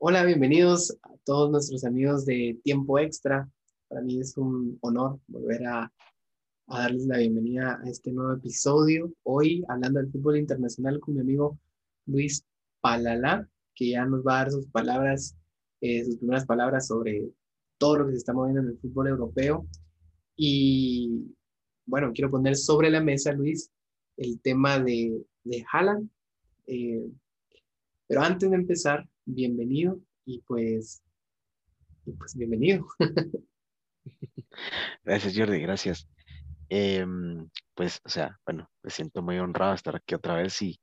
Hola, bienvenidos a todos nuestros amigos de Tiempo Extra. Para mí es un honor volver a, darles la bienvenida a este nuevo episodio. Hoy hablando del fútbol internacional con mi amigo Luis Palala, que ya nos va a dar sus palabras, eh, sus primeras palabras sobre todo lo que se está moviendo en el fútbol europeo. Y bueno, quiero poner sobre la mesa, Luis, el tema de, de Haaland. Eh, pero antes de empezar, bienvenido y pues, pues bienvenido. Gracias, Jordi, gracias. Em, pues, o sea, bueno, me siento muy honrado de estar aquí otra vez y,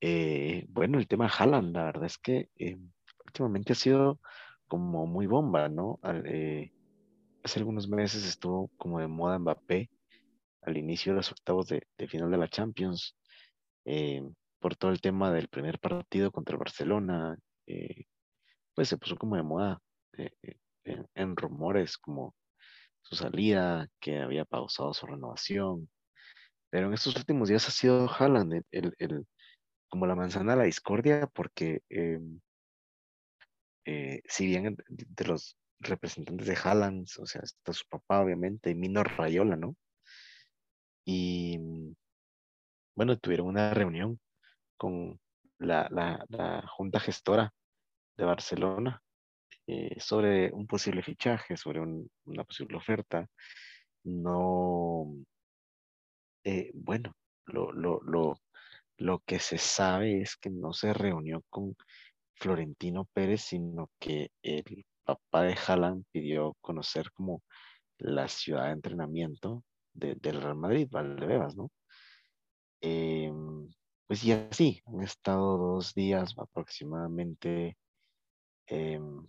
eh, bueno, el tema Haaland, la verdad es que em, últimamente ha sido como muy bomba, ¿no? Eh, hace algunos meses estuvo como de moda Mbappé al inicio de los octavos de, final de la Champions. Por todo el tema del primer partido contra el Barcelona, eh, pues se puso como de moda eh, eh, en, rumores como su salida, que había pausado su renovación. Pero en estos últimos días ha sido Haaland el, como la manzana de la discordia, porque em, si bien de los representantes de Haaland, o sea, está su papá, obviamente, Mino Rayola, ¿no? Y bueno, tuvieron una reunión con la, junta gestora de Barcelona eh, sobre un posible fichaje, sobre una posible oferta. No, eh, bueno, lo, lo, lo, lo que se sabe es que no se reunió con Florentino Pérez, sino que el papá de Haaland pidió conocer como la ciudad de entrenamiento del Real Madrid, Valdebebas, ¿no? Em, pues y así, han estado dos días aproximadamente em,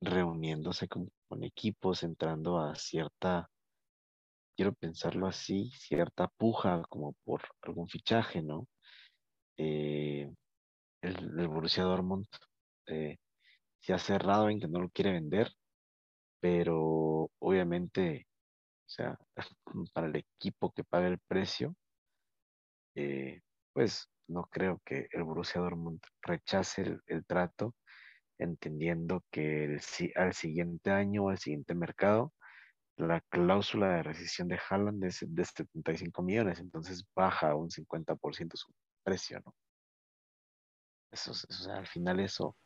reuniéndose con, equipos, entrando a cierta, quiero pensarlo así, cierta puja como por algún fichaje, ¿no? Eh, el, el, Borussia Dortmund eh, se ha cerrado en que no lo quiere vender, pero obviamente, o sea, para el equipo que paga el precio, eh, pues no creo que el Borussia Dortmund rechace el, trato, entendiendo que al siguiente año o al siguiente mercado, la cláusula de rescisión de Haaland es de 75 millones, entonces baja un 50% su precio, ¿no? Eso, al final eso,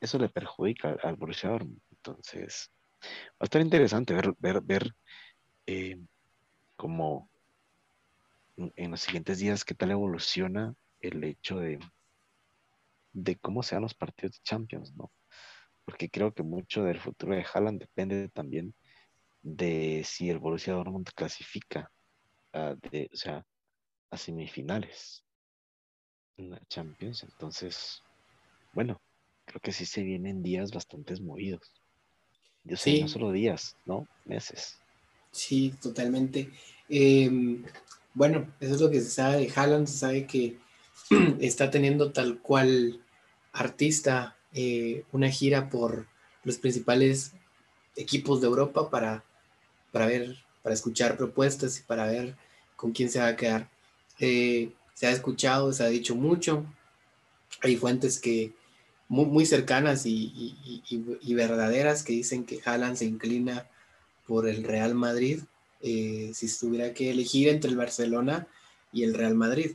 eso le perjudica al Borussia Dortmund. Entonces, va a estar interesante ver, ver, ver eh, cómo en los siguientes días qué tal evoluciona el hecho de, de cómo sean los partidos de Champions, ¿no? Porque creo que mucho del futuro de Haaland depende también de si el Borussia Dortmund clasifica a, de, o sea, a semifinales en la Champions. Entonces, bueno, creo que sí se vienen días bastante movidos. Yo sé, no solo días, ¿no? Meses. Sí, totalmente. Eh, bueno, eso es lo que se sabe de Haaland, se sabe que está teniendo tal cual artista eh, una gira por los principales equipos de Europa para, para ver, para escuchar propuestas y para ver con quién se va a quedar. Eh, se ha escuchado, se ha dicho mucho, hay fuentes que muy, cercanas y, verdaderas que dicen que Haaland se inclina por el Real Madrid eh, si tuviera que elegir entre el Barcelona y el Real Madrid.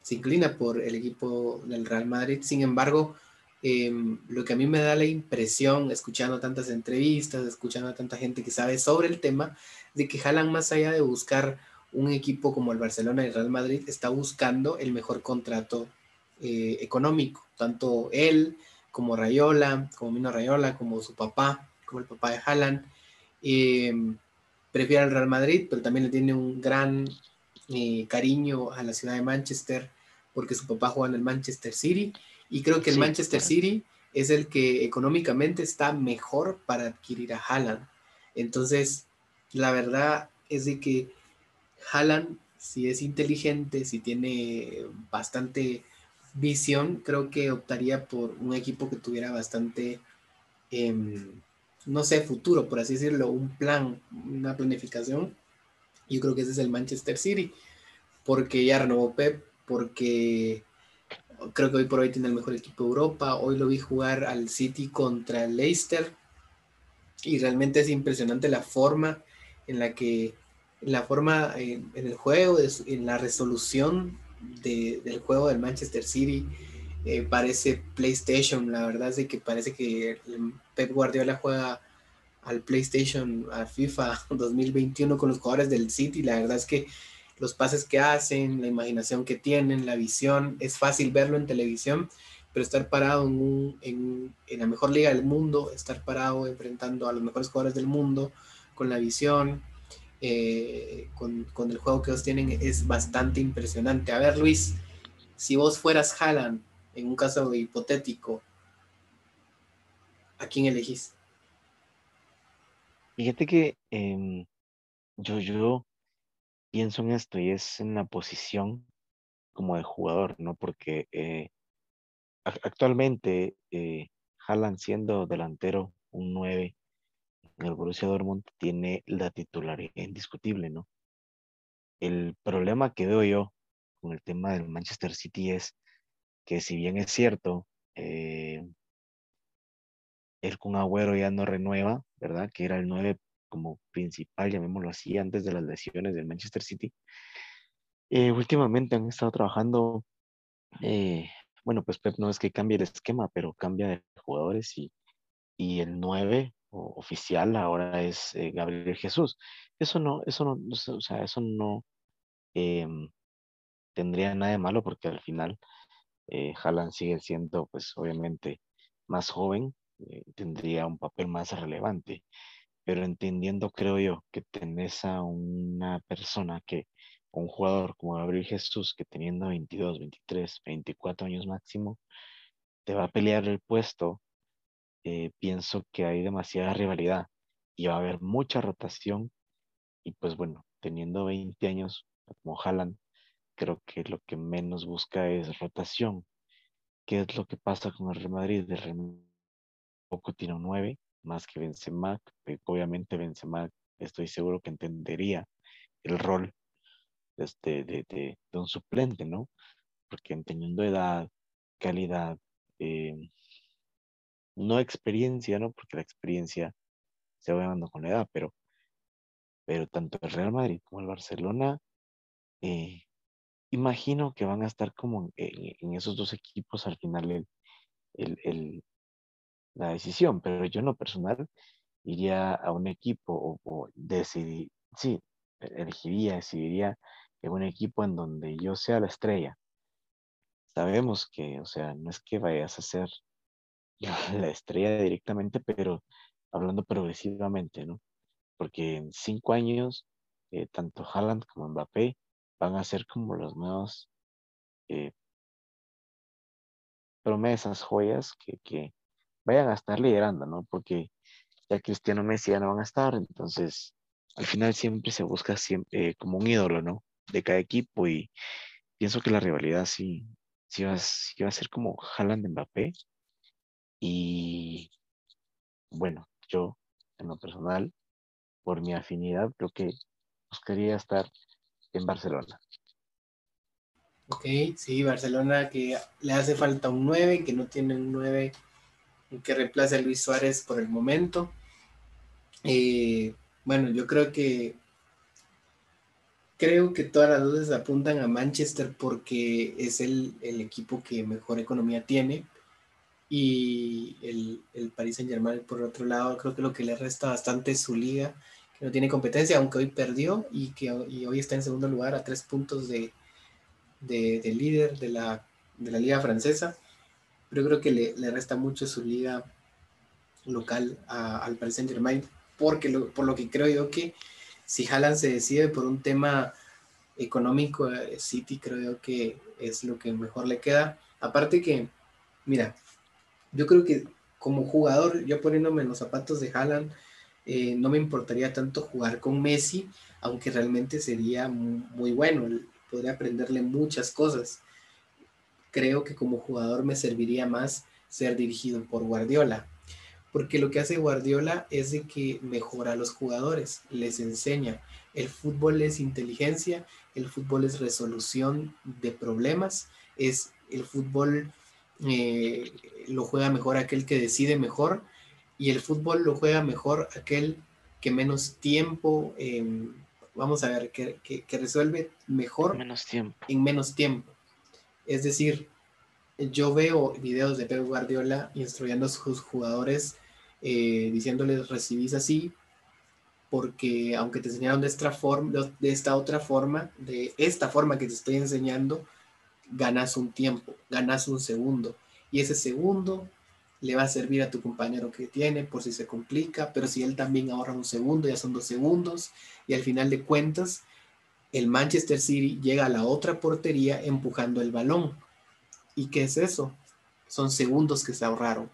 Se inclina por el equipo del Real Madrid. Sin embargo, em, lo que a mí me da la impresión, escuchando tantas entrevistas, escuchando a tanta gente que sabe sobre el tema, de que jalan más allá de buscar un equipo como el Barcelona y el Real Madrid, está buscando el mejor contrato eh, económico. Tanto él como Rayola, como Mino Rayola, como su papá, como el papá de Haaland. Em, prefiere al Real Madrid, pero también le tiene un gran eh, cariño a la ciudad de Manchester porque su papá juega en el Manchester City y creo que el Manchester City es el que económicamente está mejor para adquirir a Haaland. Entonces, la verdad es de que Haaland, si es inteligente, si tiene bastante visión, creo que optaría por un equipo que tuviera bastante em, no sé, futuro, por así decirlo, un plan, una planificación. Yo creo que ese es el Manchester City, porque ya renovó Pep, porque Creo que hoy por hoy tiene el mejor equipo de Europa. Hoy lo vi jugar al City contra el Leicester. Y realmente es impresionante la forma en la que, la forma en, el juego, en la resolución del juego del Manchester City. Eh, parece PlayStation, la verdad es que parece que Pep Guardiola juega al PlayStation, a FIFA 2021 con los jugadores del City. La verdad es que los pases que hacen, la imaginación que tienen, la visión, es fácil verlo en televisión, pero estar parado en, en, la mejor liga del mundo, estar parado enfrentando a los mejores jugadores del mundo, con la visión, eh, con, con, el juego que ellos tienen, es bastante impresionante. A ver, Luis, si vos fueras Haaland, en un caso hipotético, ¿a quién elegís? Fíjate que em, yo, yo pienso en esto y es en la posición como de jugador, ¿no? Porque eh, actualmente eh, Haaland siendo delantero, un 9 en el Borussia Dortmund, tiene la titularidad indiscutible, ¿no? El problema que veo yo con el tema del Manchester City es que si bien es cierto, eh, el Kun Agüero ya no renueva, ¿verdad? Que era el 9 como principal, llamémoslo así, antes de las lesiones del Manchester City. Eh, últimamente han estado trabajando, eh, bueno, pues Pep no es que cambie el esquema, pero cambia de jugadores y, y el 9 oficial ahora es eh, Gabriel Jesús. Eso no, eso no, o sea, eso no em, tendría nada de malo porque al final eh, sigue siendo, pues obviamente, más joven, eh, tendría un papel más relevante. Pero entendiendo, creo yo, que tenés a una persona que, un jugador como Gabriel Jesús, que teniendo 22, 23, 24 años máximo, te va a pelear el puesto, eh, pienso que hay demasiada rivalidad y va a haber mucha rotación. Y pues bueno, teniendo 20 años como Haaland, creo que lo que menos busca es rotación. ¿Qué es lo que pasa con el Real Madrid? El Real poco tiene un 9, más que Benzema, obviamente Benzema estoy seguro que entendería el rol este, de, de, de, un suplente, ¿no? Porque teniendo edad, calidad, eh, no experiencia, ¿no? Porque la experiencia se va dando con la edad, pero, pero tanto el Real Madrid como el Barcelona, eh, imagino que van a estar como en, esos dos equipos al final el, la decisión, pero yo no personal iría a un equipo o, o decidir, sí, elegiría, decidiría en un equipo en donde yo sea la estrella. Sabemos que, o sea, no es que vayas a ser la estrella directamente, pero hablando progresivamente, ¿no? Porque en cinco años, eh, tanto Haaland como Mbappé van a ser como los nuevos eh, promesas, joyas que, que, vayan a estar liderando, ¿no? Porque ya Cristiano Messi ya no van a estar, entonces al final siempre se busca siempre, eh, como un ídolo, ¿no? De cada equipo y pienso que la rivalidad sí, sí, va, sí va a ser como Haaland Mbappé y bueno, yo en lo personal, por mi afinidad, creo que buscaría estar en Barcelona. Ok, sí, Barcelona que le hace falta un 9, que no tiene un 9 que reemplace a Luis Suárez por el momento. Eh, bueno, yo creo que creo que todas las luces apuntan a Manchester porque es el, equipo que mejor economía tiene. Y el, el Paris Saint Germain, por otro lado, creo que lo que le resta bastante es su liga, no tiene competencia, aunque hoy perdió y que hoy está en segundo lugar a tres puntos de, de, líder de la, de la liga francesa pero creo que le, resta mucho su liga local al Paris Saint Germain, porque por lo que creo yo que si Haaland se decide por un tema económico, eh, City creo yo que es lo que mejor le queda. Aparte que, mira, yo creo que como jugador, yo poniéndome en los zapatos de Haaland, eh, no me importaría tanto jugar con Messi, aunque realmente sería muy, muy bueno, podría aprenderle muchas cosas creo que como jugador me serviría más ser dirigido por Guardiola. Porque lo que hace Guardiola es de que mejora a los jugadores, les enseña. El fútbol es inteligencia, el fútbol es resolución de problemas, es el fútbol eh, lo juega mejor aquel que decide mejor y el fútbol lo juega mejor aquel que menos tiempo, em, vamos a ver, que, resuelve mejor menos tiempo. en menos tiempo. Es decir, yo veo videos de Pep Guardiola instruyendo a sus jugadores eh, diciéndoles recibís así, porque aunque te enseñaron de esta, forma, de esta otra forma, de esta forma que te estoy enseñando, ganas un tiempo, ganas un segundo. Y ese segundo le va a servir a tu compañero que tiene por si se complica, pero si él también ahorra un segundo, ya son dos segundos, y al final de cuentas, el Manchester City llega a la otra portería empujando el balón. ¿Y qué es eso? Son segundos que se ahorraron.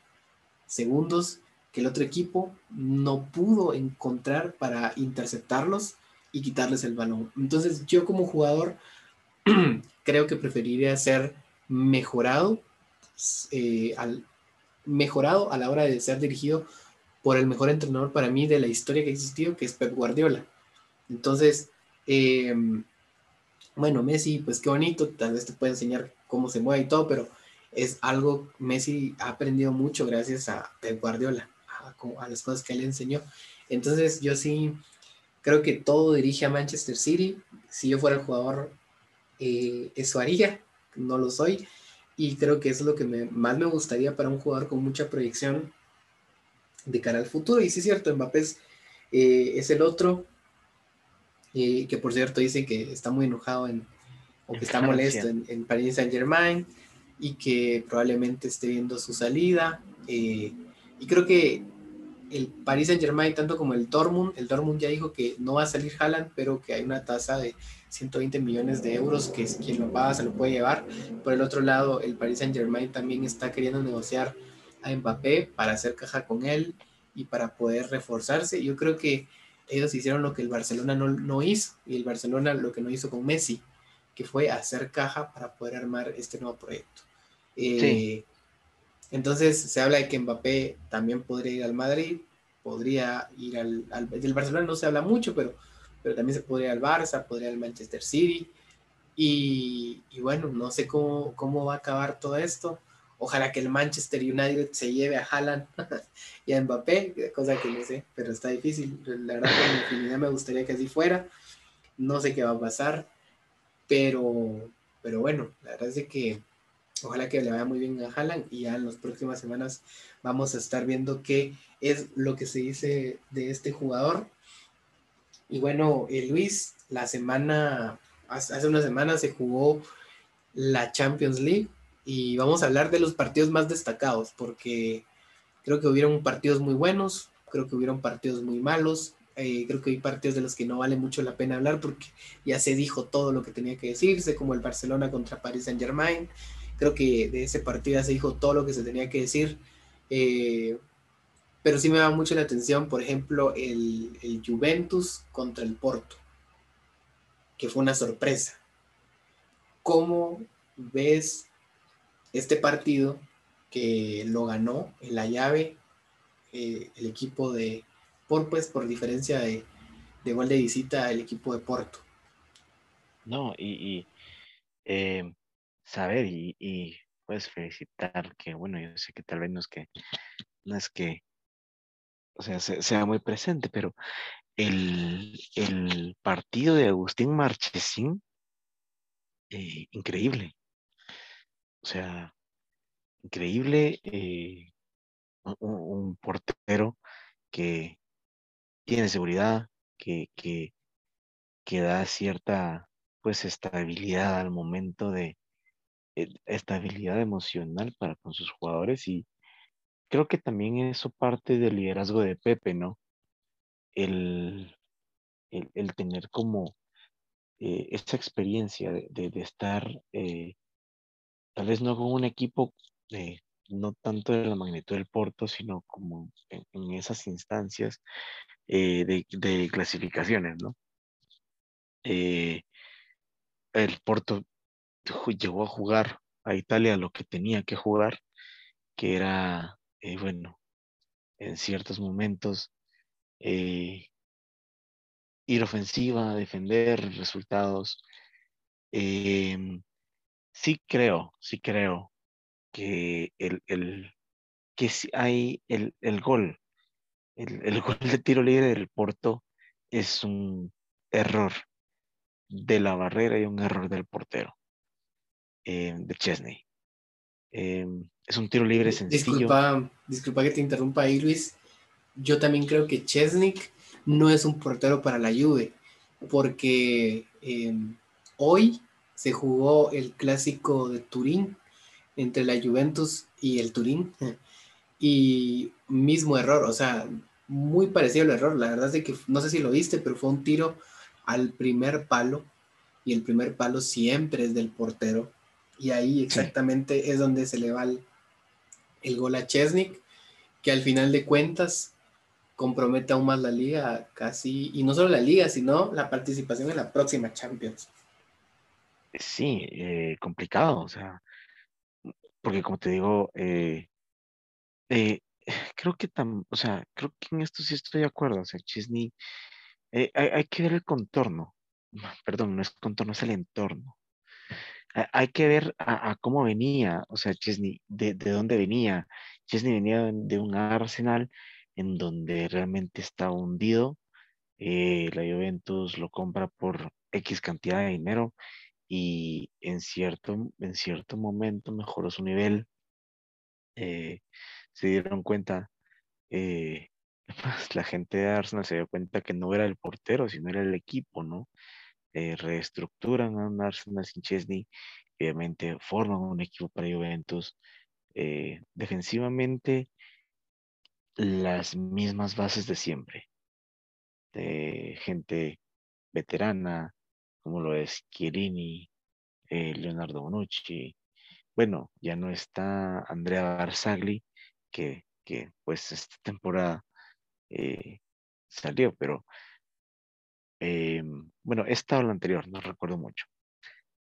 Segundos que el otro equipo no pudo encontrar para interceptarlos y quitarles el balón. Entonces yo como jugador creo que preferiría ser mejorado, eh, al, mejorado a la hora de ser dirigido por el mejor entrenador para mí de la historia que ha existido, que es Pep Guardiola. Entonces, em, bueno, Messi, pues qué bonito, tal vez te puede enseñar cómo se mueve y todo, pero es algo, Messi ha aprendido mucho gracias a Pep Guardiola, a, las cosas que él enseñó. Entonces, yo sí creo que todo dirige a Manchester City. Si yo fuera el jugador, eh, eso haría, no lo soy. Y creo que es lo que más me gustaría para un jugador con mucha proyección de cara al futuro. Y sí es cierto, Mbappé es, eh, el otro, eh, que por cierto dice que está muy enojado en, o que está molesto en, en, Paris Saint Germain y que probablemente esté viendo su salida. y creo que el Paris Saint Germain, tanto como el Dortmund, el Dortmund ya dijo que no va a salir Haaland, pero que hay una tasa de 120 millones de euros que es quien lo paga se lo puede llevar. Por el otro lado, el Paris Saint Germain también está queriendo negociar a Mbappé para hacer caja con él y para poder reforzarse. Yo creo que ellos hicieron lo que el Barcelona no, no hizo y el Barcelona lo que no hizo con Messi, que fue hacer caja para poder armar este nuevo proyecto. Eh, entonces se habla de que Mbappé también podría ir al Madrid, podría ir al, del Barcelona no se habla mucho, pero, pero también se podría ir al Barça, podría al Manchester City. Y, bueno, no sé cómo, cómo va a acabar todo esto. Ojalá que el Manchester United se lleve a Haaland y a Mbappé, cosa que no sé, pero está difícil. La verdad que en mi me gustaría que así fuera. No sé qué va a pasar, pero, pero bueno, la verdad es que Ojalá que le vaya muy bien a Haaland y ya en las próximas semanas vamos a estar viendo qué es lo que se dice de este jugador. Y bueno, eh, Luis, la semana, hace una semana se jugó la Champions League y vamos a hablar de los partidos más destacados porque creo que hubieron partidos muy buenos, creo que hubieron partidos muy malos, eh, creo que hay partidos de los que no vale mucho la pena hablar porque ya se dijo todo lo que tenía que decirse, como el Barcelona contra Paris Saint Germain, Creo que de ese partido se dijo todo lo que se tenía que decir. Eh, pero sí me da mucho la atención, por ejemplo, el, Juventus contra el Porto, que fue una sorpresa. ¿Cómo ves este partido que lo ganó en la llave eh, el equipo de por pues por diferencia de, gol de visita el equipo de Porto? No, y, eh, saber y, puedes felicitar que, bueno, yo sé que tal vez no es que, no es que, o sea, sea muy presente, pero el, el partido de Agustín Marchesín, eh, increíble. O sea, increíble eh, un, portero que tiene seguridad, que, que, que da cierta pues estabilidad al momento de, estabilidad emocional para con sus jugadores y creo que también eso parte del liderazgo de Pepe, ¿no? El, el, tener como eh, esta experiencia de, estar eh, tal vez no con un equipo eh, no tanto de la magnitud del Porto, sino como en, esas instancias de, de, clasificaciones, ¿no? el Porto llegó a jugar a Italia lo que tenía que jugar, que era, eh, bueno, en ciertos momentos eh, ir ofensiva, defender resultados, em, sí creo, sí creo que el, el que si hay el, el gol, el, el, gol de tiro libre del Porto es un error de la barrera y un error del portero, eh, de Chesney. Eh, es un tiro libre sencillo. Disculpa, disculpa que te interrumpa ahí, Luis. Yo también creo que Chesney no es un portero para la Juve, porque eh, hoy se jugó el clásico de Turín entre la Juventus y el Turín. Y mismo error, o sea, muy parecido al error. La verdad es que no sé si lo viste, pero fue un tiro al primer palo y el primer palo siempre es del portero. Y ahí exactamente es donde se le va el, gol a Chesnik, que al final de cuentas compromete aún más la liga, casi, y no solo la liga, sino la participación en la próxima Champions. Sí, eh, complicado, o sea, porque como te digo, eh, eh, creo que tam, o sea, creo que en esto sí estoy de acuerdo, o sea, Chesney, hay, que ver el contorno, perdón, no es contorno, es el entorno. Hay que ver a, cómo venía, o sea, Chesney, de, de, dónde venía. Chesney venía de un Arsenal en donde realmente está hundido. Eh, la Juventus lo compra por X cantidad de dinero y en cierto, en cierto momento mejoró su nivel. Eh, se dieron cuenta, eh, la gente de Arsenal se dio cuenta que no era el portero, sino era el equipo, ¿no? Eh, reestructuran a Arsenal sin Chesney, obviamente forman un equipo para Juventus. Eh, defensivamente, las mismas bases de siempre, gente veterana, como lo es Chiellini, eh, Leonardo Bonucci. Bueno, ya no está Andrea Barzagli, que, que pues esta temporada salió, pero eh, bueno, esta o la anterior, no recuerdo mucho.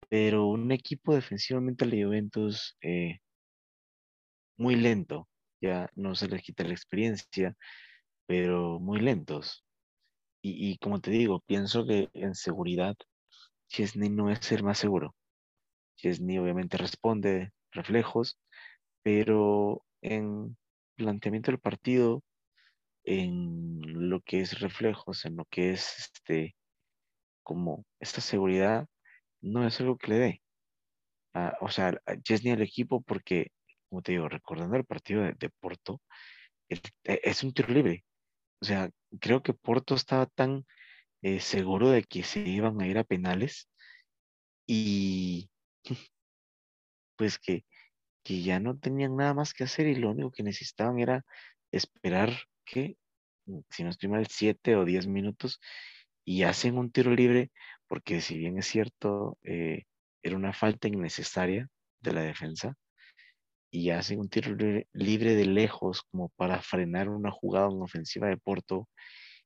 Pero un equipo defensivamente al Juventus eh, muy lento, ya no se les quita la experiencia, pero muy lentos. Y, como te digo, pienso que en seguridad, Chesney no es el más seguro. Chesney obviamente responde reflejos, pero en planteamiento del partido, en lo que es reflejos, en lo que es este, como esta seguridad, no es algo que le dé. Ah, o sea, a Chesney al equipo porque, como te digo, recordando el partido de, Porto, e, es un tiro libre. O sea, creo que Porto estaba tan eh, seguro de que se iban a ir a penales y pues que, que ya no tenían nada más que hacer y lo único que necesitaban era esperar que, mm, si no estoy mal, 7 o 10 minutos y hacen un tiro libre, porque si bien es cierto, eh, era una falta innecesaria de la defensa, y hacen un tiro libre, de lejos como para frenar una jugada en ofensiva de Porto,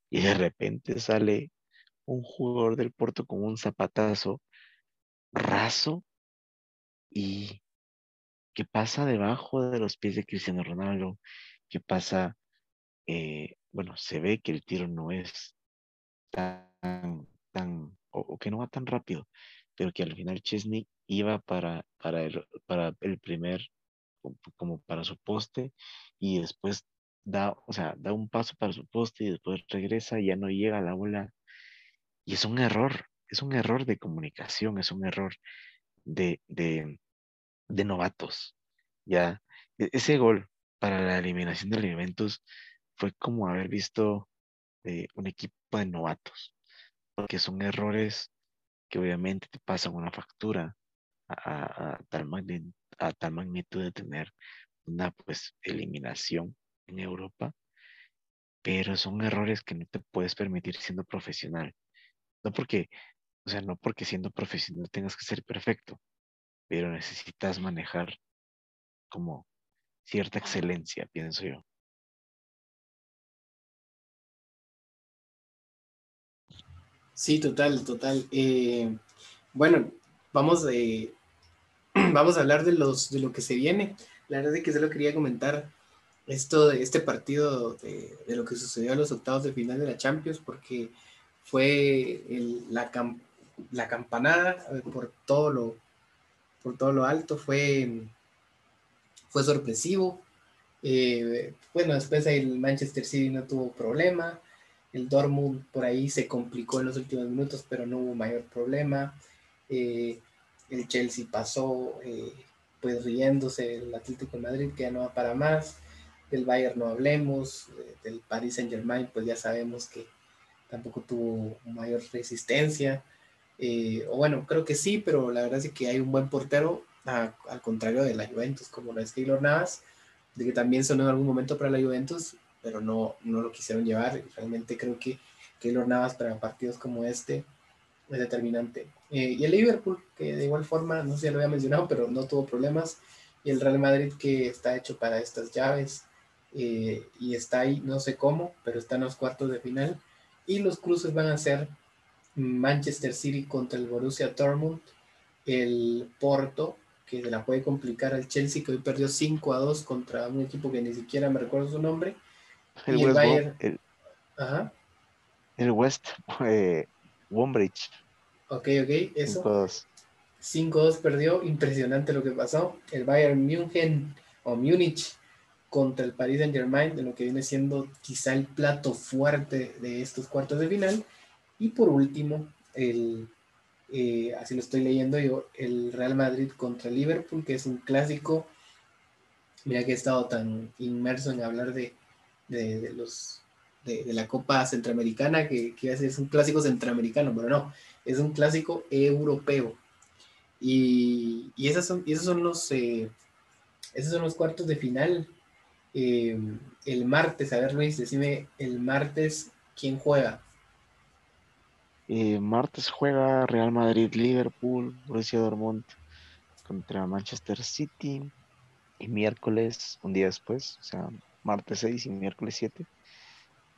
y de repente sale un jugador del Porto con un zapatazo raso y que pasa debajo de los pies de Cristiano Ronaldo, que pasa eh, bueno, se ve que el tiro no es tan, tan, o, que no va tan rápido, pero que al final Chesney iba para, para, el, para el primer, como para su poste, y después da, o sea, da un paso para su poste y después regresa y ya no llega a la bola. Y es un error, es un error de comunicación, es un error de, de, de novatos. Ya, e, ese gol para la eliminación de alimentos fue como haber visto eh, un equipo de novatos, porque son errores que obviamente te pasan una factura a, tal, magnitud, de tener una pues eliminación en Europa, pero son errores que no te puedes permitir siendo profesional. No porque, o sea, no porque siendo profesional tengas que ser perfecto, pero necesitas manejar como cierta excelencia, pienso yo. Sí, total, total. Eh, bueno, vamos, de, vamos a hablar de, los, de lo que se viene. La verdad es que se lo quería comentar esto de este partido de, lo que sucedió en los octavos de final de la Champions, porque fue la, la campanada eh, por todo lo, por todo lo alto, fue, fue sorpresivo. Eh, bueno, después el Manchester City no tuvo problema. El Dortmund por ahí se complicó en los últimos minutos, pero no hubo mayor problema. Eh, el Chelsea pasó eh, pues riéndose el Atlético de Madrid, que ya no va para más. Del Bayern no hablemos. Del Paris Saint Germain, pues ya sabemos que tampoco tuvo mayor resistencia. o bueno, creo que sí, pero la verdad es que hay un buen portero, al contrario de la Juventus, como lo es Keylor Navas de que también sonó en algún momento para la Juventus, pero no, no lo quisieron llevar. Realmente creo que Keylor Navas para partidos como este es determinante. Eh, y el Liverpool, que de igual forma, no sé si lo había mencionado, pero no tuvo problemas. Y el Real Madrid, que está hecho para estas llaves eh, y está ahí, no sé cómo, pero está en los cuartos de final. Y los cruces van a ser Manchester City contra el Borussia Dortmund, el Porto que se la puede complicar al Chelsea, que hoy perdió 5 a 2 contra un equipo que ni siquiera me recuerdo su nombre. El West el Bayern. el, Ajá. el West eh, Wombridge. Ok, ok, eso. 5-2. 5-2 perdió, impresionante lo que pasó. El Bayern München o Múnich contra el Paris Saint Germain, de lo que viene siendo quizá el plato fuerte de estos cuartos de final. Y por último, el eh, así lo estoy leyendo yo, el Real Madrid contra Liverpool, que es un clásico. Mira que he estado tan inmerso en hablar de, de, los, de, la Copa Centroamericana que, que es un clásico centroamericano, pero no, es un clásico europeo. Y, y esas son, esos son los eh, esos son los cuartos de final. Eh, el martes, a ver Luis, decime el martes quién juega. Eh, martes juega Real Madrid, Liverpool, Borussia Dortmund contra Manchester City. Y miércoles, un día después, o sea, martes 6 y miércoles 7.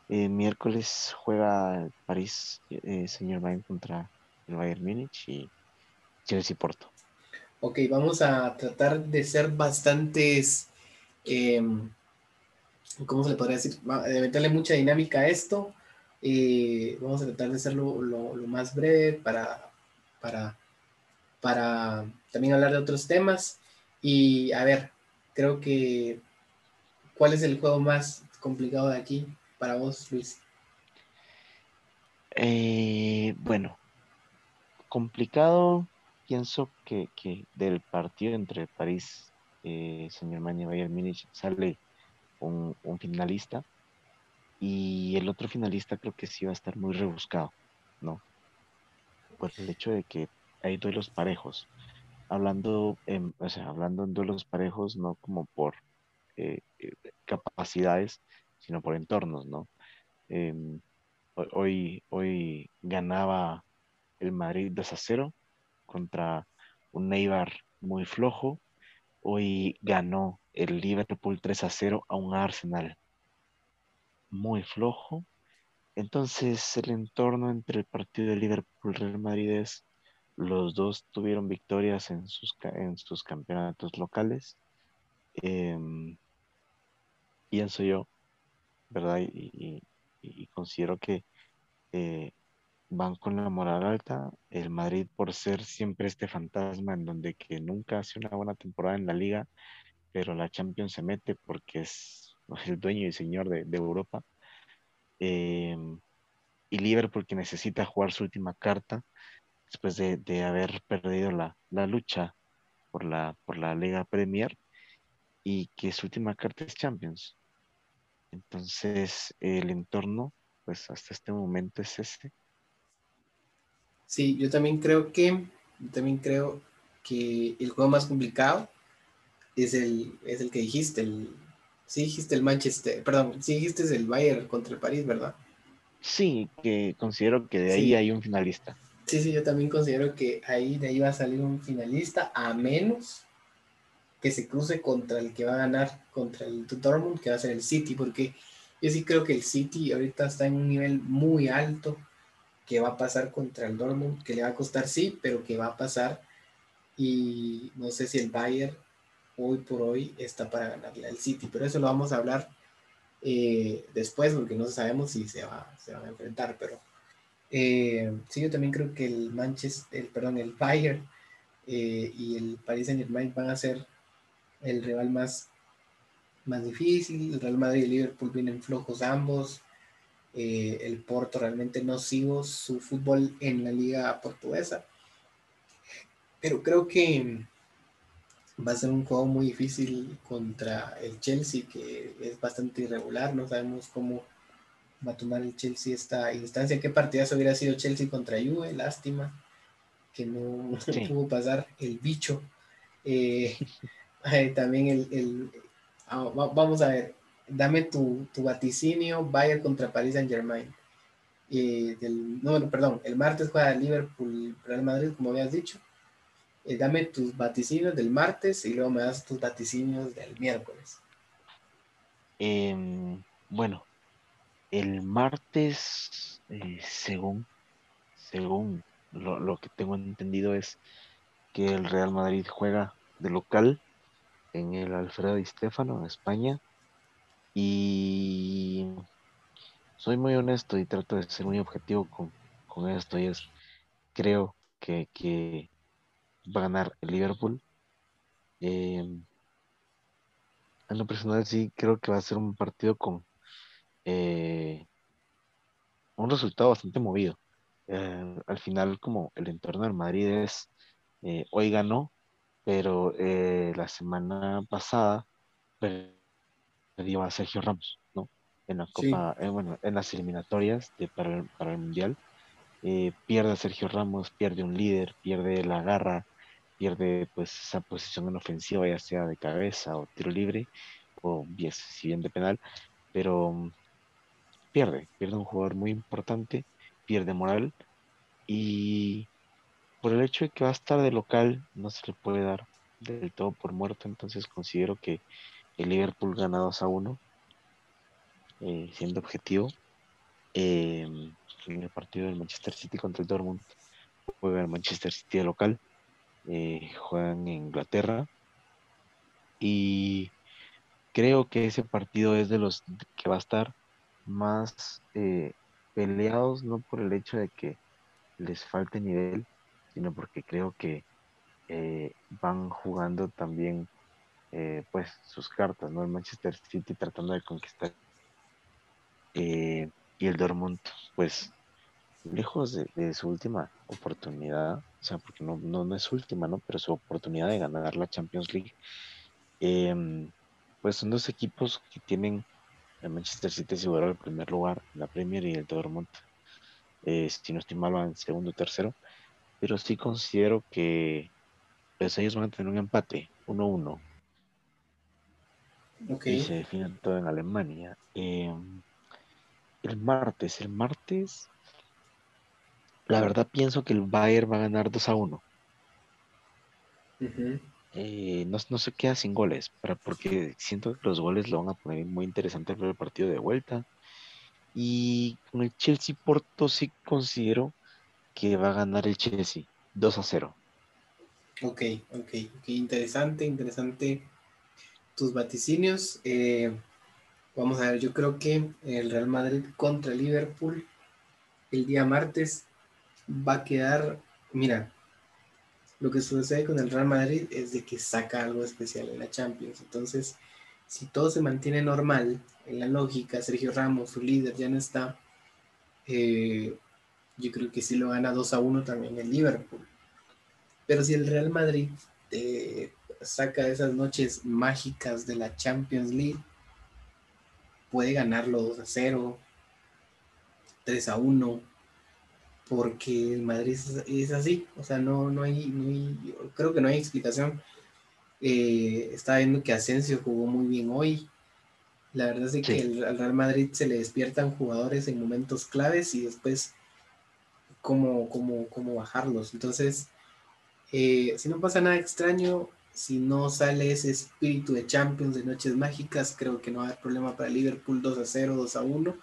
Eh, miércoles juega París, eh, señor Bayern contra el Bayern Múnich y Chelsea Porto. Ok, vamos a tratar de ser bastantes, em, ¿cómo se le podría decir? De meterle mucha dinámica a esto vamos a tratar de hacerlo lo, más breve para, para, para también hablar de otros temas. Y a ver, creo que, ¿cuál es el juego más complicado de aquí para vos, Luis? Eh, bueno, complicado, pienso que, del partido entre París, eh, señor Mani y Bayern Múnich sale un, un finalista y el otro finalista creo que sí va a estar muy rebuscado, ¿no? Por el hecho de que hay duelos parejos. Hablando en, o sea, hablando en duelos parejos, no como por eh, eh, capacidades, sino por entornos, ¿no? Em, hoy, hoy ganaba el Madrid 2 a 0 contra un Neibar muy flojo. Hoy ganó el Liverpool 3 a 0 a un Arsenal muy flojo. Entonces el entorno entre el partido de Liverpool y Real Madrid es los dos tuvieron victorias en sus, en sus campeonatos locales. Em, pienso yo, ¿verdad? Y, considero que eh, van con la moral alta. El Madrid, por ser siempre este fantasma en donde que nunca hace una buena temporada en la liga, pero la Champions se mete porque es el dueño y señor de, Europa. Em, y Liverpool que necesita jugar su última carta después de, haber perdido la, lucha por la, por la Liga Premier y que su última carta es Champions. Entonces el entorno, pues hasta este momento es ese. Sí, yo también creo que, también creo que el juego más complicado es el, es el que dijiste, el, Sí dijiste el Manchester, perdón, sí dijiste el Bayern contra el París, ¿verdad? Sí, que considero que de ahí hay un finalista. Sí, sí, yo también considero que ahí de ahí va a salir un finalista, a menos que se cruce contra el que va a ganar contra el Dortmund, que va a ser el City, porque yo sí creo que el City ahorita está en un nivel muy alto, que va a pasar contra el Dortmund, que le va a costar sí, pero que va a pasar. Y no sé si el Bayern hoy por hoy está para ganarle al City, pero eso lo vamos a hablar eh, después porque no sabemos si se, va, se van a enfrentar, pero eh, sí, yo también creo que el Manchester, el, perdón, el Bayern eh, y el Paris Saint Germain van a ser el rival más, más difícil. El Real Madrid y el Liverpool vienen flojos ambos. Eh, el Porto realmente no sigo su fútbol en la liga portuguesa. Pero creo que va a ser un juego muy difícil contra el Chelsea, que es bastante irregular. No sabemos cómo va a tomar el Chelsea esta instancia. ¿Qué partidazo hubiera sido Chelsea contra Juve? Lástima que no pudo pasar el bicho. Eh, también el, ah, vamos a ver, dame tu, vaticinio, Bayern contra Paris Saint Germain. Eh, no, perdón, el martes juega Liverpool Real Madrid, como habías dicho. Eh, dame tus vaticinios del martes y luego me das tus vaticinios del miércoles. Em, bueno, el martes, según, según lo, que tengo entendido es que el Real Madrid juega de local en el Alfredo Di Stefano, España. Y soy muy honesto y trato de ser muy objetivo con, esto. Y es, creo que, va a ganar el Liverpool. Em, en lo personal sí creo que va a ser un partido con eh, un resultado bastante movido. Eh, al final como el entorno del Madrid es, eh, hoy ganó, pero eh, la semana pasada perdió a Sergio Ramos, ¿no? En la Copa, bueno, en las eliminatorias de, para, el, para el Mundial. pierde a Sergio Ramos, pierde un líder, pierde la garra, pierde pues esa posición en ofensiva, ya sea de cabeza o tiro libre, o bien, si bien de penal, pero pierde, pierde un jugador muy importante pierde moral y por el hecho de que va a estar de local no se le puede dar del todo por muerto, entonces considero que el Liverpool gana 2 a 1, eh, siendo objetivo. Em, en el partido del Manchester City contra el Dortmund juega el Manchester City de local, eh, juegan en Inglaterra y creo que ese partido es de los que va a estar más eh, peleados no por el hecho de que les falte nivel, sino porque creo que eh, van jugando también eh, pues sus cartas, ¿no? El Manchester City tratando de conquistar eh, y el Dortmund pues lejos de, su última oportunidad, o sea, porque no, no, no, es su última, ¿no? Pero su oportunidad de ganar la Champions League, em, pues son dos equipos que tienen el Manchester City aseguró el primer lugar la Premier y el Dortmund, si no estoy mal, en segundo o tercero. Pero sí considero que pues, ellos van a tener un empate, 1-1. Okay. Y se define todo en Alemania. Em, el martes, el martes, la verdad pienso que el Bayern va a ganar 2 a 1. Eh, no, no, se queda sin goles, para, porque siento que los goles lo van a poner muy interesante para el partido de vuelta. Y con el Chelsea Porto sí considero que va a ganar el Chelsea 2 a 0. Ok, ok, interesante, interesante tus vaticinios. Eh, vamos a ver, yo creo que el Real Madrid contra Liverpool el día martes va a quedar, mira, lo que sucede con el Real Madrid es de que saca algo especial en la Champions. Entonces, si todo se mantiene normal, en la lógica, Sergio Ramos, su líder, ya no está, eh, yo creo que sí lo gana 2 a 1 también el Liverpool. Pero si el Real Madrid eh, saca esas noches mágicas de la Champions League, puede ganarlo 2 a 0, 3 a 1, porque el Madrid es, así, o sea, no, no, hay, creo que no hay explicación. Eh, estaba viendo que Asensio jugó muy bien hoy. La verdad es que al Real Madrid se le despiertan jugadores en momentos claves y después cómo, cómo, cómo bajarlos. Entonces, eh, si no pasa nada extraño, si no sale ese espíritu de Champions de Noches Mágicas, creo que no va a haber problema para Liverpool 2 a 0, 2 a 1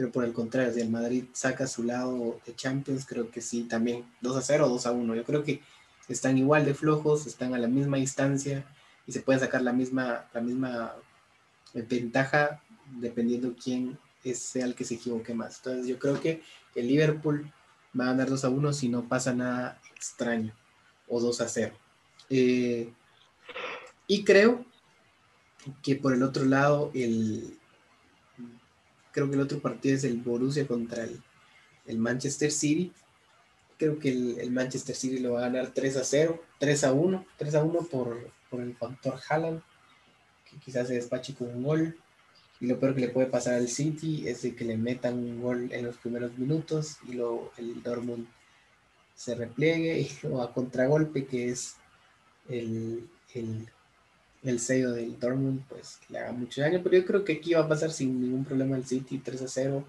pero por el contrario, si el Madrid saca su lado de Champions, creo que sí, también 2 a 0, 2 a 1. Yo creo que están igual de flojos, están a la misma distancia y se puede sacar la misma, la misma eh, ventaja dependiendo quién sea el que se equivoque más. Entonces yo creo que el Liverpool va a ganar 2 a 1 si no pasa nada extraño. o 2 a 0. Eh, y creo que por el otro lado, el, creo que el otro partido es el Borussia contra el, el Manchester City. Creo que el, Manchester City lo va a ganar 3 a 0, 3 a 1, 3 a 1 por, por el factor Haaland, que quizás se despache con un gol. Y lo peor que le puede pasar al City es de que le metan un gol en los primeros minutos y luego el Dortmund se repliegue y o a contragolpe, que es el, el, el, sello del Dortmund, pues le haga mucho daño. Pero yo creo que aquí va a pasar sin ningún problema el City 3 a 0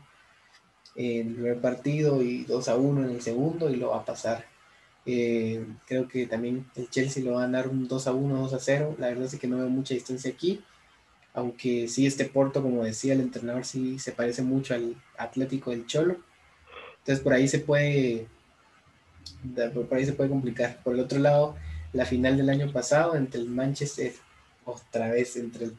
en el primer partido y 2 a 1 en el segundo y lo va a pasar. Eh, creo que también el Chelsea lo va a ganar un 2 a 1, 2 a 0. La verdad es que no veo mucha distancia aquí aunque sí este Porto, como decía el entrenador, sí se parece mucho al Atlético del Cholo. Entonces por ahí se puede, por ahí se puede complicar. Por el otro lado, la final del año pasado entre el Manchester, otra vez entre el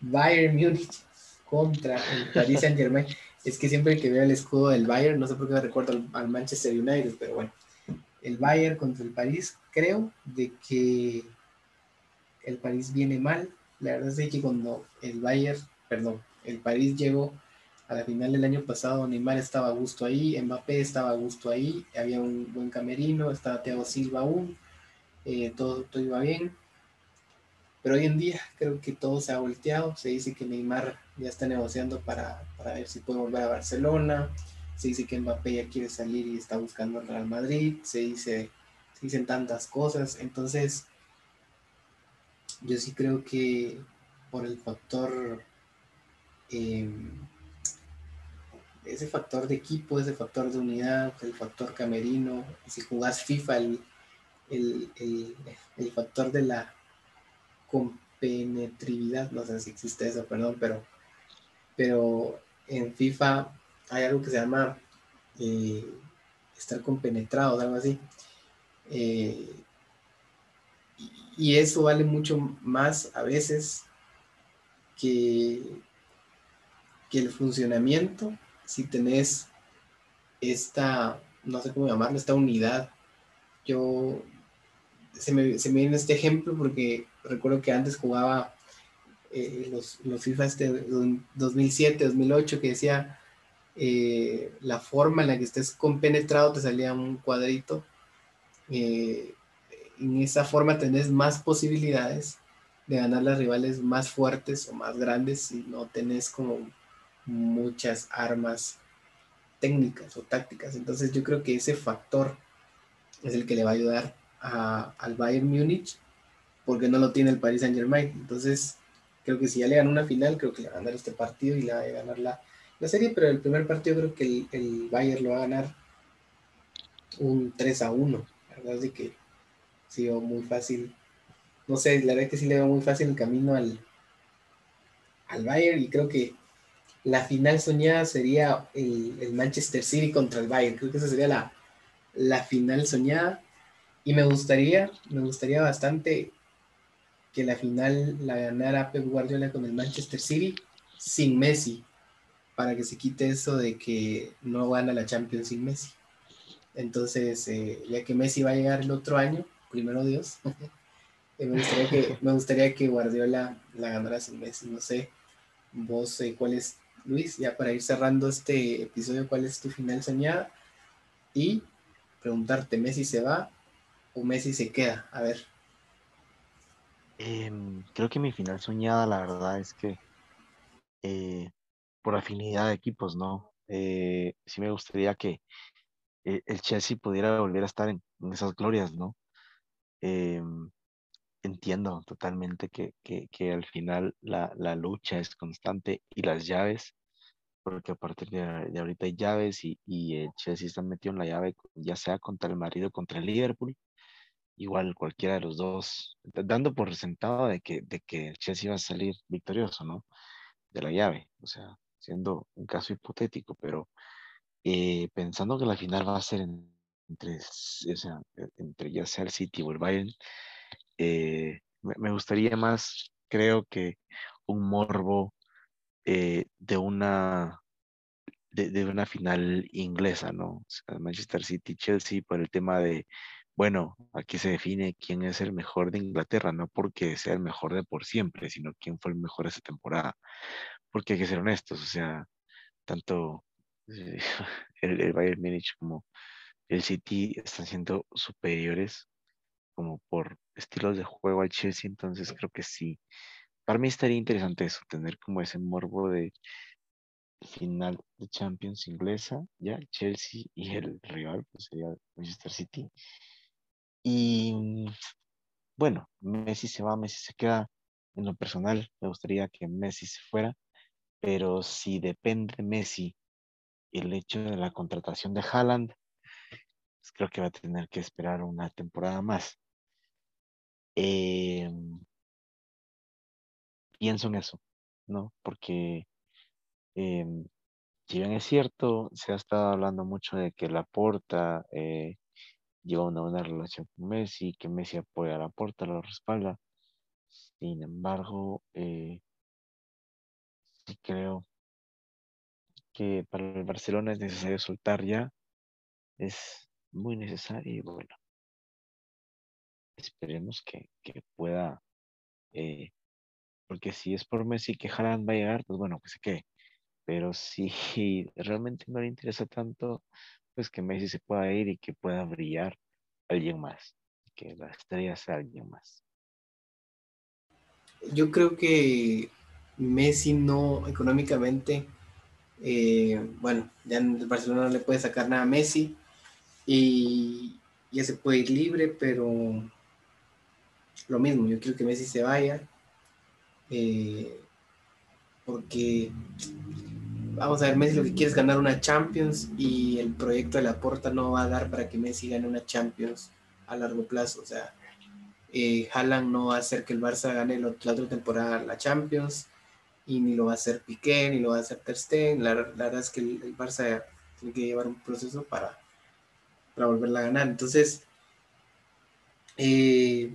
Bayern Múnich contra el Paris Saint Germain. Es que siempre que veo el escudo del Bayern, no sé por qué me recuerdo al, al Manchester United, pero bueno, el Bayern contra el París, creo de que el París viene mal, la verdad es que cuando el Bayern, perdón, el París llegó a la final del año pasado, Neymar estaba a gusto ahí, Mbappé estaba a gusto ahí, había un buen camerino, estaba Thiago Silva aún, eh, todo, todo iba bien. Pero hoy en día creo que todo se ha volteado. Se dice que Neymar ya está negociando para, para ver si puede volver a Barcelona. Se dice que Mbappé ya quiere salir y está buscando el Real Madrid. Se dice, se dicen tantas cosas. Entonces, yo sí creo que por el factor, em, ese factor de equipo, ese factor de unidad, el factor camerino, si jugás FIFA, el, el, factor de la compenetrividad, no sé si existe eso, perdón, pero, pero en FIFA hay algo que se llama eh, estar compenetrado, algo así. Eh, y eso vale mucho más a veces que, que el funcionamiento si tenés esta, no sé cómo llamarlo, esta unidad. Yo, se me, se me viene este ejemplo porque recuerdo que antes jugaba eh, los, los FIFA este 2007, 2008, que decía eh, la forma en la que estés compenetrado, te salía un cuadrito. Eh, en esa forma tenés más posibilidades de ganar las rivales más fuertes o más grandes si no tenés como muchas armas técnicas o tácticas. Entonces yo creo que ese factor es el que le va a ayudar al Bayern Múnich porque no lo tiene el Paris Saint Germain. Entonces creo que si ya le gana una final, creo que le va a ganar este partido y le va a ganar la, serie, pero el primer partido creo que el, el Bayern lo va a ganar un 3 a 1. La verdad es de que sí muy fácil. No sé, la verdad que sí le veo muy fácil el camino al, al Bayern y creo que la final soñada sería el, Manchester City contra el Bayern. Creo que esa sería la, la final soñada. Y me gustaría, me gustaría bastante que la final la ganara Pep Guardiola con el Manchester City sin Messi, para que se quite eso de que no gana la Champions sin Messi. Entonces, eh, ya que Messi va a llegar el otro año, primero Dios. me, gustaría que, me gustaría que Guardiola la ganara sin Messi. No sé, vos, eh, ¿cuál es, Luis? Ya para ir cerrando este episodio, ¿cuál es tu final soñada? Y preguntarte, ¿Messi se va o Messi se queda? A ver. Em, creo que mi final soñada, la verdad es que eh, por afinidad de equipos, ¿no? Eh, sí me gustaría que el Chelsea pudiera volver a estar en esas glorias, ¿no? Em, entiendo totalmente que, que, al final la, la, lucha es constante y las llaves, porque a partir de, de ahorita hay llaves y, y el Chelsea está metido en la llave, ya sea contra el marido, contra el Liverpool, igual cualquiera de los dos, dando por sentado de que, de que el Chelsea va a salir victorioso, ¿no? De la llave, o sea, siendo un caso hipotético, pero eh, pensando que la final va a ser en, entre, e, entre ya sea el City o el Bayern, eh, me, gustaría más, creo que un morbo eh, de una de, una final inglesa, ¿no? Manchester City, Chelsea, por el tema de, bueno, aquí se define quién es el mejor de Inglaterra, no porque sea el mejor de por siempre, sino quién fue el mejor esa temporada. Porque hay que ser honestos, o sea, tanto el, el Bayern Múnich como el City están siendo superiores como por estilos de juego al Chelsea, entonces creo que sí. Para mí estaría interesante eso, tener como ese morbo de final de Champions inglesa, ya Chelsea y el rival pues sería Manchester City. Y bueno, Messi se va, Messi se queda. En lo personal, me gustaría que Messi se fuera, pero si depende de Messi el hecho de la contratación de Haaland, pues creo que va a tener que esperar una temporada más. Em, pienso en eso, ¿no? Porque eh, si bien es cierto, se ha estado hablando mucho de que Laporta eh, lleva una buena relación con Messi, que Messi apoya a Laporta, lo respalda. Sin embargo, eh, sí creo que para el Barcelona es necesario soltar ya. Es muy necesario y bueno, esperemos que, pueda, eh, porque si es por Messi que Haaland va a llegar, pues bueno, pues quede. Pero si realmente no le interesa tanto, pues que Messi se pueda ir y que pueda brillar alguien más, que la estrella sea alguien más. Yo creo que Messi no económicamente, eh, bueno, ya en el Barcelona no le puede sacar nada a Messi y ya se puede ir libre, pero lo mismo, yo quiero que Messi se vaya, eh, porque vamos a ver, Messi lo que quiere es ganar una Champions y el proyecto de la Porta no va a dar para que Messi gane una Champions a largo plazo. O sea, eh, Haaland no va a hacer que el Barça gane la otra temporada la Champions y ni lo va a hacer Piqué, ni lo va a hacer Ter Stegen. La, verdad es que el, Barça tiene que llevar un proceso para, para volverla a ganar. Entonces, eh,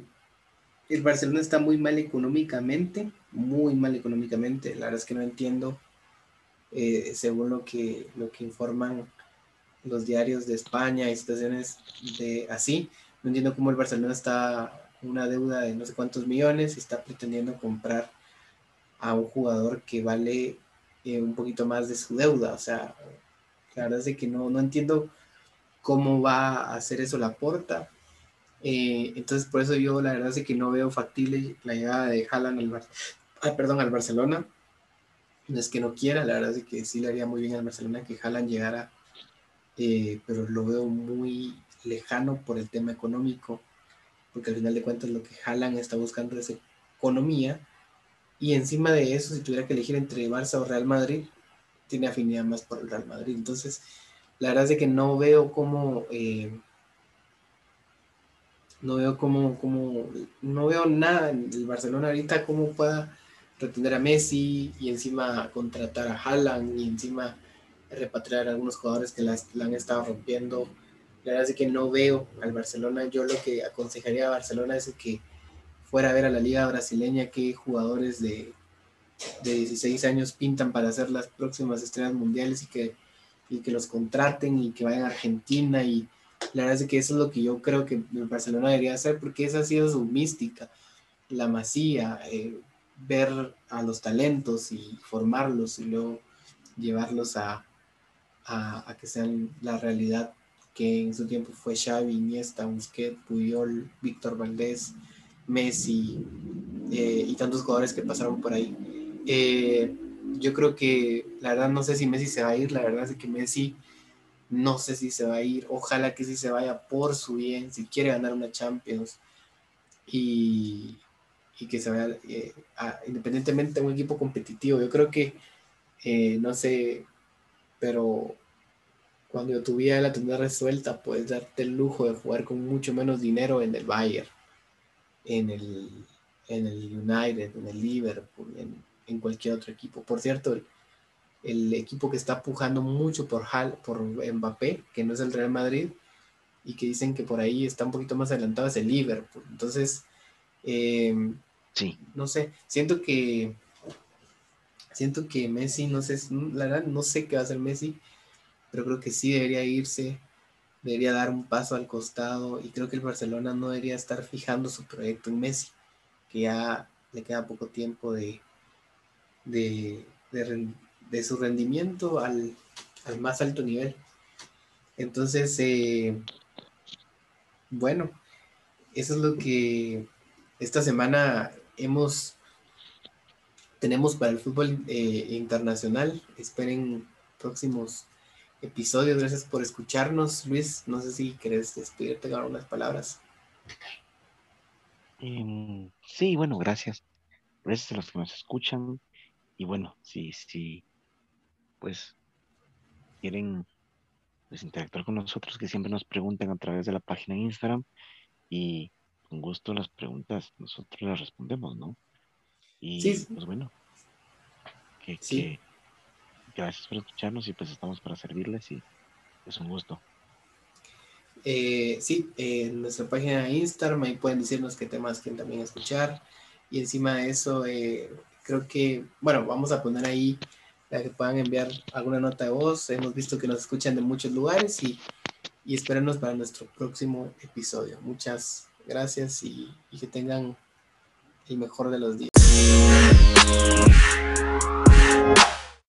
el Barcelona está muy mal económicamente, muy mal económicamente. La verdad es que no entiendo eh, según lo que, lo que informan los diarios de España y situaciones de así. No entiendo cómo el Barcelona está una deuda de no sé cuántos millones y está pretendiendo comprar a un jugador que vale eh, un poquito más de su deuda. O sea, la verdad es que no, no entiendo cómo va a hacer eso la porta. Eh, entonces, por eso yo la verdad es que no veo factible la llegada de Haaland al, ah, perdón, al Barcelona no es que no quiera, la verdad es que sí le haría muy bien al Barcelona que Haaland llegara, eh, pero lo veo muy lejano por el tema económico, porque al final de cuentas lo que Haaland está buscando es economía, y encima de eso, si tuviera que elegir entre Barça o Real Madrid, tiene afinidad más por el Real Madrid. Entonces, la verdad es que no veo cómo... Eh, no veo cómo, cómo, no veo nada en el Barcelona ahorita cómo pueda retener a Messi y encima contratar a Haaland y encima repatriar a algunos jugadores que la, han estado rompiendo. La verdad es que no veo al Barcelona. Yo lo que aconsejaría a Barcelona es que fuera a ver a la liga brasileña qué jugadores de, de 16 años pintan para ser las próximas estrellas mundiales y que, y que los contraten y que vayan a Argentina. Y la verdad es que eso es lo que yo creo que el Barcelona debería hacer porque esa ha sido su mística. La masía, eh, ver a los talentos y formarlos y luego llevarlos a, a, que sean la realidad que en su tiempo fue Xavi, Iniesta, Busquets, Puyol, Víctor Valdés, Messi eh, y tantos jugadores que pasaron por ahí. Eh, yo creo que la verdad no sé si Messi se va a ir, la verdad es que Messi no sé si se va a ir, ojalá que sí se vaya por su bien, si quiere ganar una Champions y, y que se vaya eh, independientemente de un equipo competitivo. Yo creo que, eh, no sé, pero cuando tuviera la tendrá resuelta, puedes darte el lujo de jugar con mucho menos dinero en el Bayern, en el, en el United, en el Liverpool, en, en cualquier otro equipo. Por cierto, el, el, equipo que está pujando mucho por, Hal, por Mbappé, que no es el Real Madrid, y que dicen que por ahí está un poquito más adelantado, es el Liverpool. Entonces, eh, sí. No sé, siento que siento que Messi, no sé, la verdad no sé qué va a hacer Messi, pero creo que sí debería irse debería dar un paso al costado y creo que el Barcelona no debería estar fijando su proyecto en Messi, que ya le queda poco tiempo de, de, su rendimiento al, más alto nivel. Entonces, eh, bueno, eso es lo que esta semana hemos tenemos para el fútbol eh, internacional. Esperen próximos episodios. Gracias por escucharnos, Luis. No sé si querés despedirte con unas palabras. Em, sí, bueno, gracias. Gracias a los que nos escuchan. Y bueno, si, si pues quieren pues, interactuar con nosotros, que siempre nos pregunten a través de la página de Instagram. Y con gusto las preguntas nosotros las respondemos, ¿no? Y pues bueno, que, gracias por escucharnos y pues estamos para servirles y es un gusto. Eh, sí, en nuestra página de Instagram ahí pueden decirnos qué temas quieren también escuchar y encima de eso eh, creo que, bueno, vamos a poner ahí para que puedan enviar alguna nota de voz. Hemos visto que nos escuchan de muchos lugares y, y para nuestro próximo episodio. Muchas gracias y que tengan el mejor de los días.